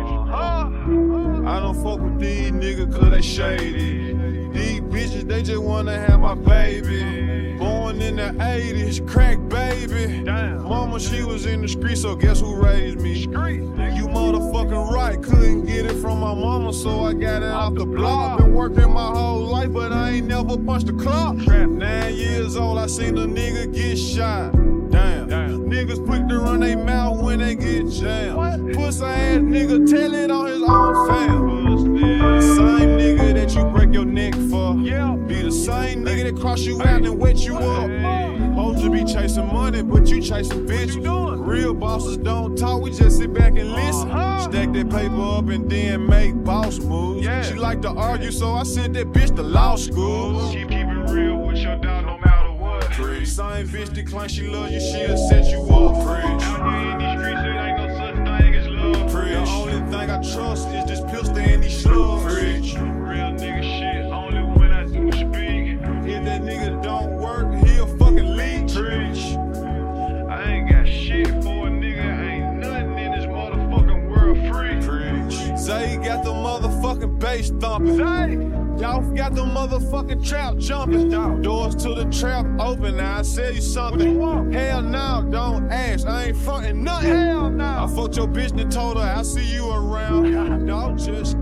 Uh-huh. I don't fuck with these niggas cause they shady. These bitches, they just wanna have my baby. Born in the 80s, crack baby. Mama, she was in the street, so guess who raised me? My mama, so I got it off the block. Been working my whole life, but I ain't never punched a clock. Nine years old, I seen a nigga get shot. Damn. Damn. Niggas quick to run they mouth when they get jammed. Pussy ass nigga tell it on cross you out and wet you up. Supposed to be chasing money, but you chasing bitches. you doing? Real bosses don't talk, we just sit back and listen. Uh-huh. Stack that paper up and then make boss moves. She like to argue, so I sent that bitch to law school. She keep it real with your dog no matter what. Same bitch claim she love you, she'll set you up. Preach. Out here in these streets, it ain't no such thing as love. Preach. The only thing I trust is this pistol and these slugs. Got the motherfucking bass thumping. Y'all got the motherfucking trap jumping. Doors to the trap open. Now I sell you something. You? Hell no, don't ask. I ain't frontin' nothing. hell no. I fucked your bitch and told her I see you around. Dog just